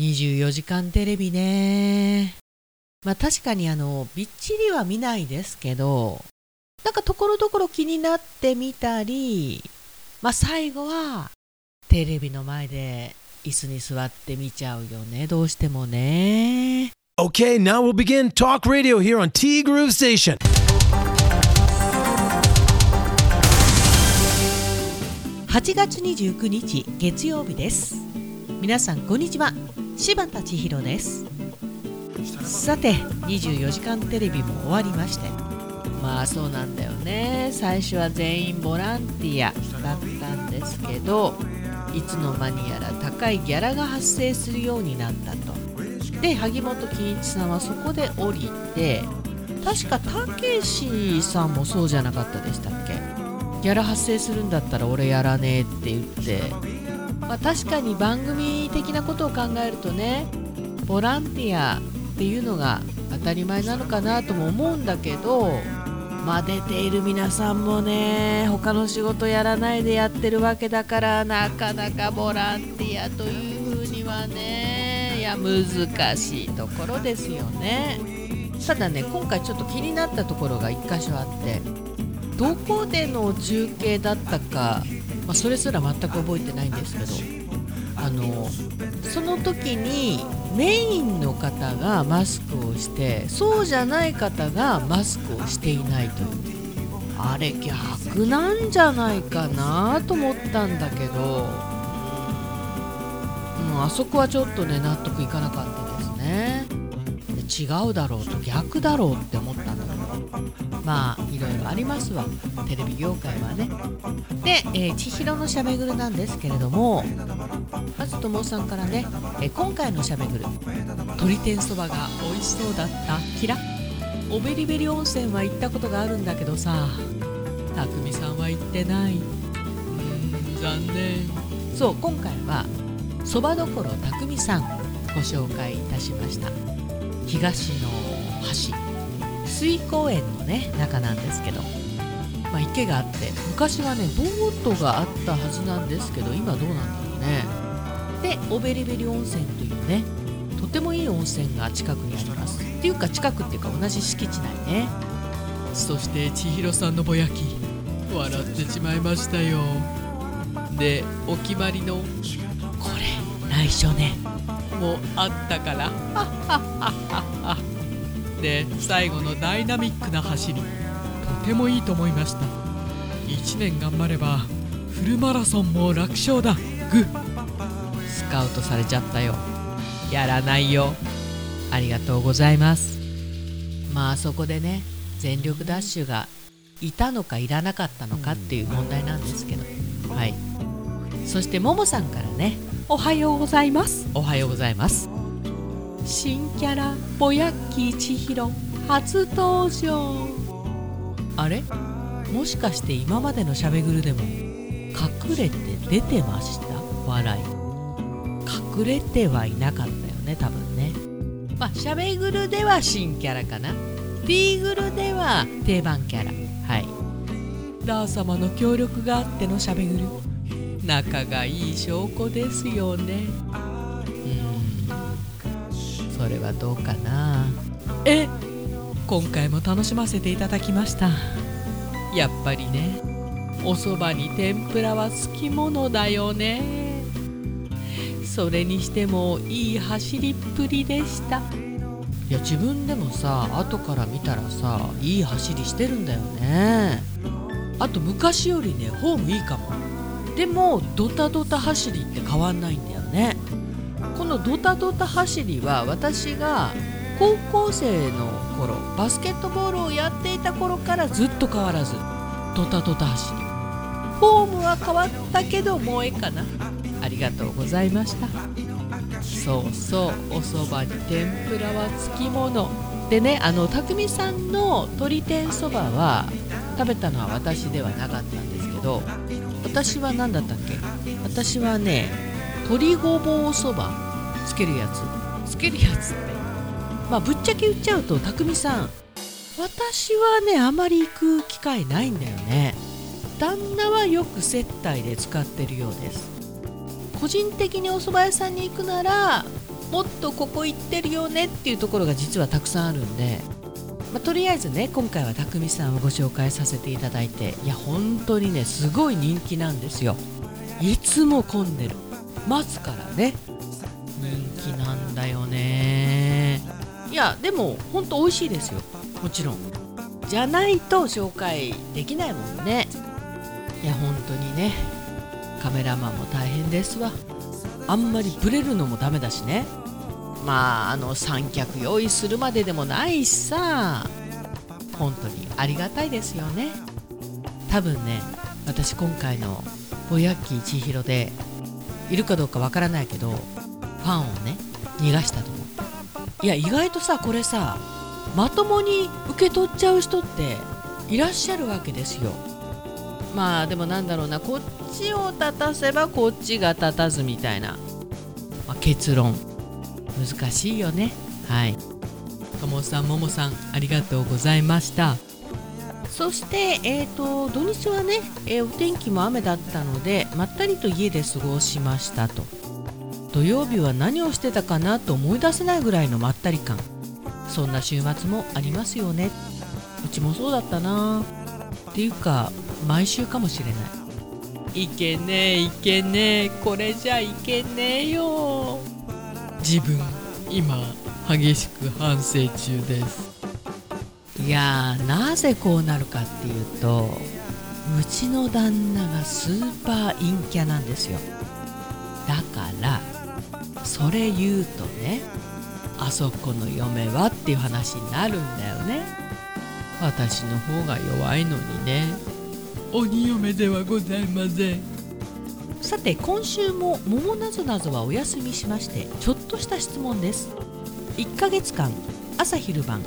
24時間テレビね。まあ確かにあのびっちりは見ないですけどなんかところどころ気になってみたりまあ最後はテレビの前で椅子に座って見ちゃうよね。どうしてもね。Okay, now we'll begin Talk Radio here on T Groove Station. 8月29日月曜日です。皆さんこんにちは柴田千尋です。さて24時間テレビも終わりまして。まあそうなんだよね。最初は全員ボランティアだったんですけどいつの間にやら高いギャラが発生するようになったと。で萩本欽一さんはそこで降りて確かたけしさんもそうじゃなかったでしたっけ？ギャラ発生するんだったら俺やらねえって言って、まあ、確かに番組的なことを考えるとねボランティアっていうのが当たり前なのかなとも思うんだけどまあ出ている皆さんもね他の仕事やらないでやってるわけだからなかなかボランティアというふうにはねいや難しいところですよね。ただね今回ちょっと気になったところが1箇所あってどこでの中継だったか、まあ、それすら全く覚えてないんですけどあのその時にメインの方がマスクをしてそうじゃない方がマスクをしていないという。あれ逆なんじゃないかなと思ったんだけど、うん、あそこはちょっとね納得いかなかったですね。違うだろうと逆だろうって思ったんだけど。まあいろいろありますわ。テレビ業界はね。で、えー千尋のしゃべぐるなんですけれどもまずともさんからね、えー今回のしゃべぐる鶏天そばが美味しそうだったキラ。おべりべり温泉は行ったことがあるんだけどさたくみさんは行ってない。うーん残念。そう今回はそばどころたくみさんご紹介いたしました。東の端水公園のね中なんですけど、まあ、池があって昔はねボートがあったはずなんですけど今どうなんだろうね。でオベリベリ温泉というねとてもいい温泉が近くにあります。っていうか近くっていうか同じ敷地内ね。そして千尋さんのぼやき。笑ってしまいましたよ。でお決まりのこれ内緒ね。もうあったから で最後のダイナミックな走り。とてもいいと思いました。1年頑張ればフルマラソンも楽勝だ。グスカウトされちゃったよ。やらないよ。ありがとうございます。まあそこでね全力ダッシュがいたのかいらなかったのかっていう問題なんですけど。はい。そしてももさんからね。おはようございます。おはようございます新キャラぼやき千尋初登場。あれ？もしかして今までのしゃべぐるでも隠れて出てました？笑い。隠れてはいなかったよね多分ね。まあしゃべぐるでは新キャラかな。ティーグルでは定番キャラ。はい。ダー様の協力があってのしゃべぐる。仲がいい証拠ですよね。れはどうかな？え今回も楽しませていただきました。やっぱりねおそばに天ぷらはつきものだよね。それにしてもいい走りっぷりでした。いや自分でもさ後から見たらさいい走りしてるんだよね。あと昔よりねフォームいいかも。でもドタドタ走りって変わんないんだよね。このドタドタ走りは私が高校生の頃バスケットボールをやっていた頃からずっと変わらずドタドタ走り。フォームは変わったけどもうええかな。ありがとうございました。そうそうおそばに天ぷらはつきもの。でねあの匠さんの鶏天そばは食べたのは私ではなかったんですけど私は何だったっけ？私はね鶏ごぼうそば。つけるやつ。つけるやつって。まあぶっちゃけ言っちゃうと匠さん私はねあまり行く機会ないんだよね。旦那はよく接待で使ってるようです。個人的にお蕎麦屋さんに行くならもっとここ行ってるよねっていうところが実はたくさんあるんで、まあ、とりあえずね今回は匠さんをご紹介させていただいて。いや本当にねすごい人気なんですよ。いつも混んでる。待つからね。人気なんだよね。いやでも本当美味しいですよ。もちろん。じゃないと紹介できないもんね。いや本当にね。カメラマンも大変ですわ。あんまりブレるのもダメだしね。まああの三脚用意するまででもないしさ。本当にありがたいですよね。多分ね私今回のぼやっきー千尋でいるかどうかわからないけどファンをね逃がしたと思ういや意外とさこれさまともに受け取っちゃう人っていらっしゃるわけですよ。まあでもなんだろうなこっちを立たせばこっちが立たずみたいな、まあ、結論。難しいよね。はい。ともさんももさんありがとうございました。そして、えー、と土日はね、えーお天気も雨だったのでまったりと家で過ごしましたと。土曜日は何をしてたかなと思い出せないぐらいのまったり感。そんな週末もありますよね。うちもそうだったな。っていうか毎週かもしれない。いけねえいけねえ。これじゃいけねえよ。自分今激しく反省中です。いやーなぜこうなるかっていうとうちの旦那がスーパー陰キャなんですよ。だからそれ言うとねあそこの嫁はっていう話になるんだよね。私の方が弱いのにね。鬼嫁ではございません。さて今週も「桃なぞなぞ」はお休みしましてちょっとした質問です。1ヶ月間朝昼晩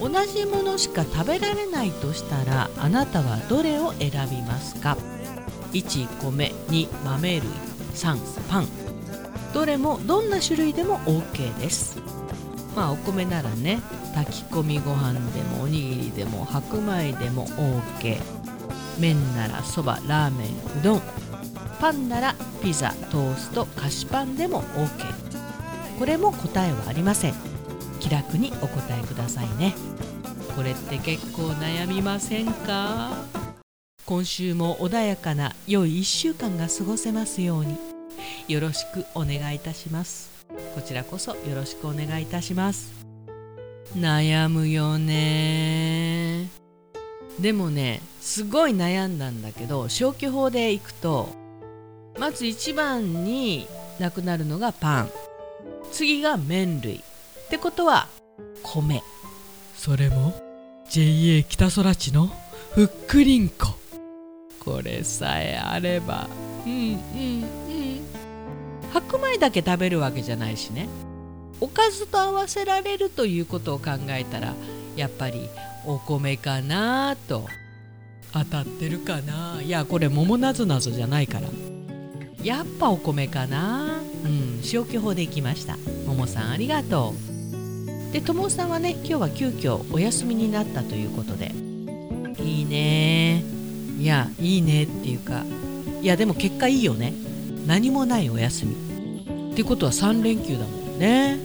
同じものしか食べられないとしたらあなたはどれを選びますか？1米2豆類3パンどれもどんな種類でも OK です。まあお米ならね炊き込みご飯でもおにぎりでも白米でも OK 麺ならそばラーメンうどん。パンならピザトースト菓子パンでも OK これも答えはありません。気楽にお答えくださいね。これって結構悩みませんか？今週も穏やかな良い1週間が過ごせますように。よろしくお願いいたします。こちらこそよろしくお願いいたします。悩むよね。でもねすごい悩んだんだけど消去法でいくとまず一番になくなるのがパン。次が麺類。ってことは米。それも JA 北空地のふっくりんこ。これさえあれば。うんうんうん白米だけ食べるわけじゃないしね。おかずと合わせられるということを考えたらやっぱりお米かなと当たってるかな。いやこれ桃なぞなぞじゃないから。やっぱお米かな。うん消去法でいきました。桃さんありがとう。で友さんはね今日は急遽お休みになったということで。いいね。いやいいねっていうか。いやでも結果いいよね。何もないお休み。っていうことは3連休だもんね。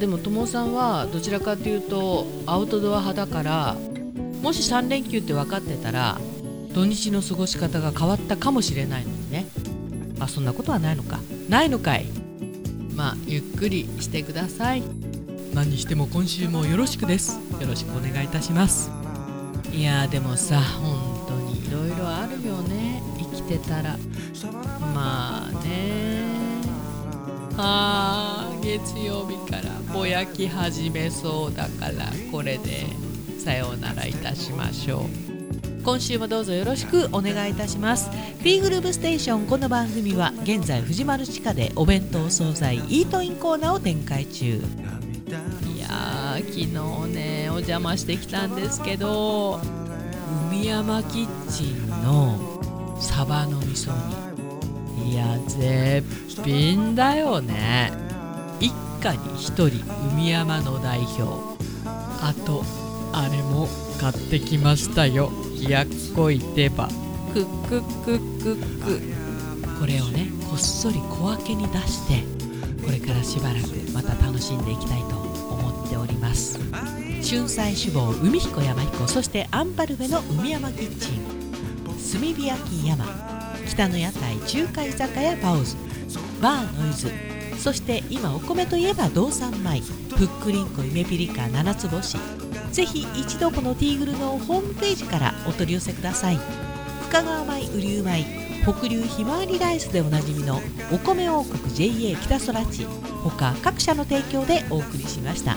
でも友さんはどちらかというとアウトドア派だからもし3連休って分かってたら土日の過ごし方が変わったかもしれないのにね。まあそんなことはないのか。ないのかい。まあゆっくりしてください。何にしても今週もよろしくです。よろしくお願いいたします。いやーでもさ本当にいろいろあるよねてたら。まあね。あー月曜日からぼやき始めそうだからこれでさようならいたしましょう。今週もどうぞよろしくお願いいたします。P グループステーションこの番組は現在藤丸地下でお弁当惣菜イートインコーナーを展開中。いやー昨日ねお邪魔してきたんですけど海山キッチンのサバの味噌煮。いや絶品だよね。一家に一人海山の代表。あとあれも買ってきましたよ。冷やっこい手羽クックックックックこれをねこっそり小分けに出してこれからしばらくまた楽しんでいきたいと思っております春菜志望海彦山彦そしてアンパルフェの海山キッチン炭火焼き山。北の屋台中華居酒屋パオズ。バーノイズ。そして今お米といえば道産米。ふっくりんこゆめぴりか七つ星。ぜひ一度このティーグルのホームページからお取り寄せください。深川米雨竜米。北流ひまわりライスでおなじみのお米王国 JA 北空地。他各社の提供でお送りしました。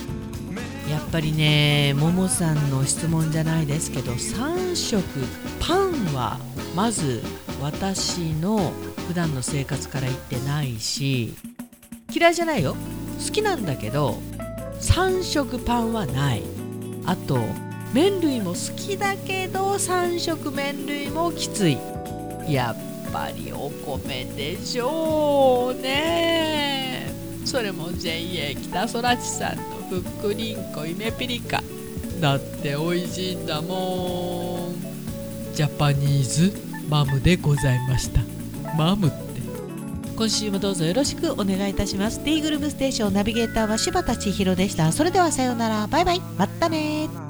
やっぱりねももさんの質問じゃないですけど3食パンはまず私の普段の生活から言ってないし嫌いじゃないよ。好きなんだけど3食パンはない。あと麺類も好きだけど3食麺類もきつい。やっぱりお米でしょうね。それも JA 北空地さんのふっくりんこイメピリカだって美味しいんだもん。ジャパニーズマムでございました。マムって。今週もどうぞよろしくお願いいたします。T グループステーションナビゲーターは柴田千尋でした。それではさようなら。バイバイ。またね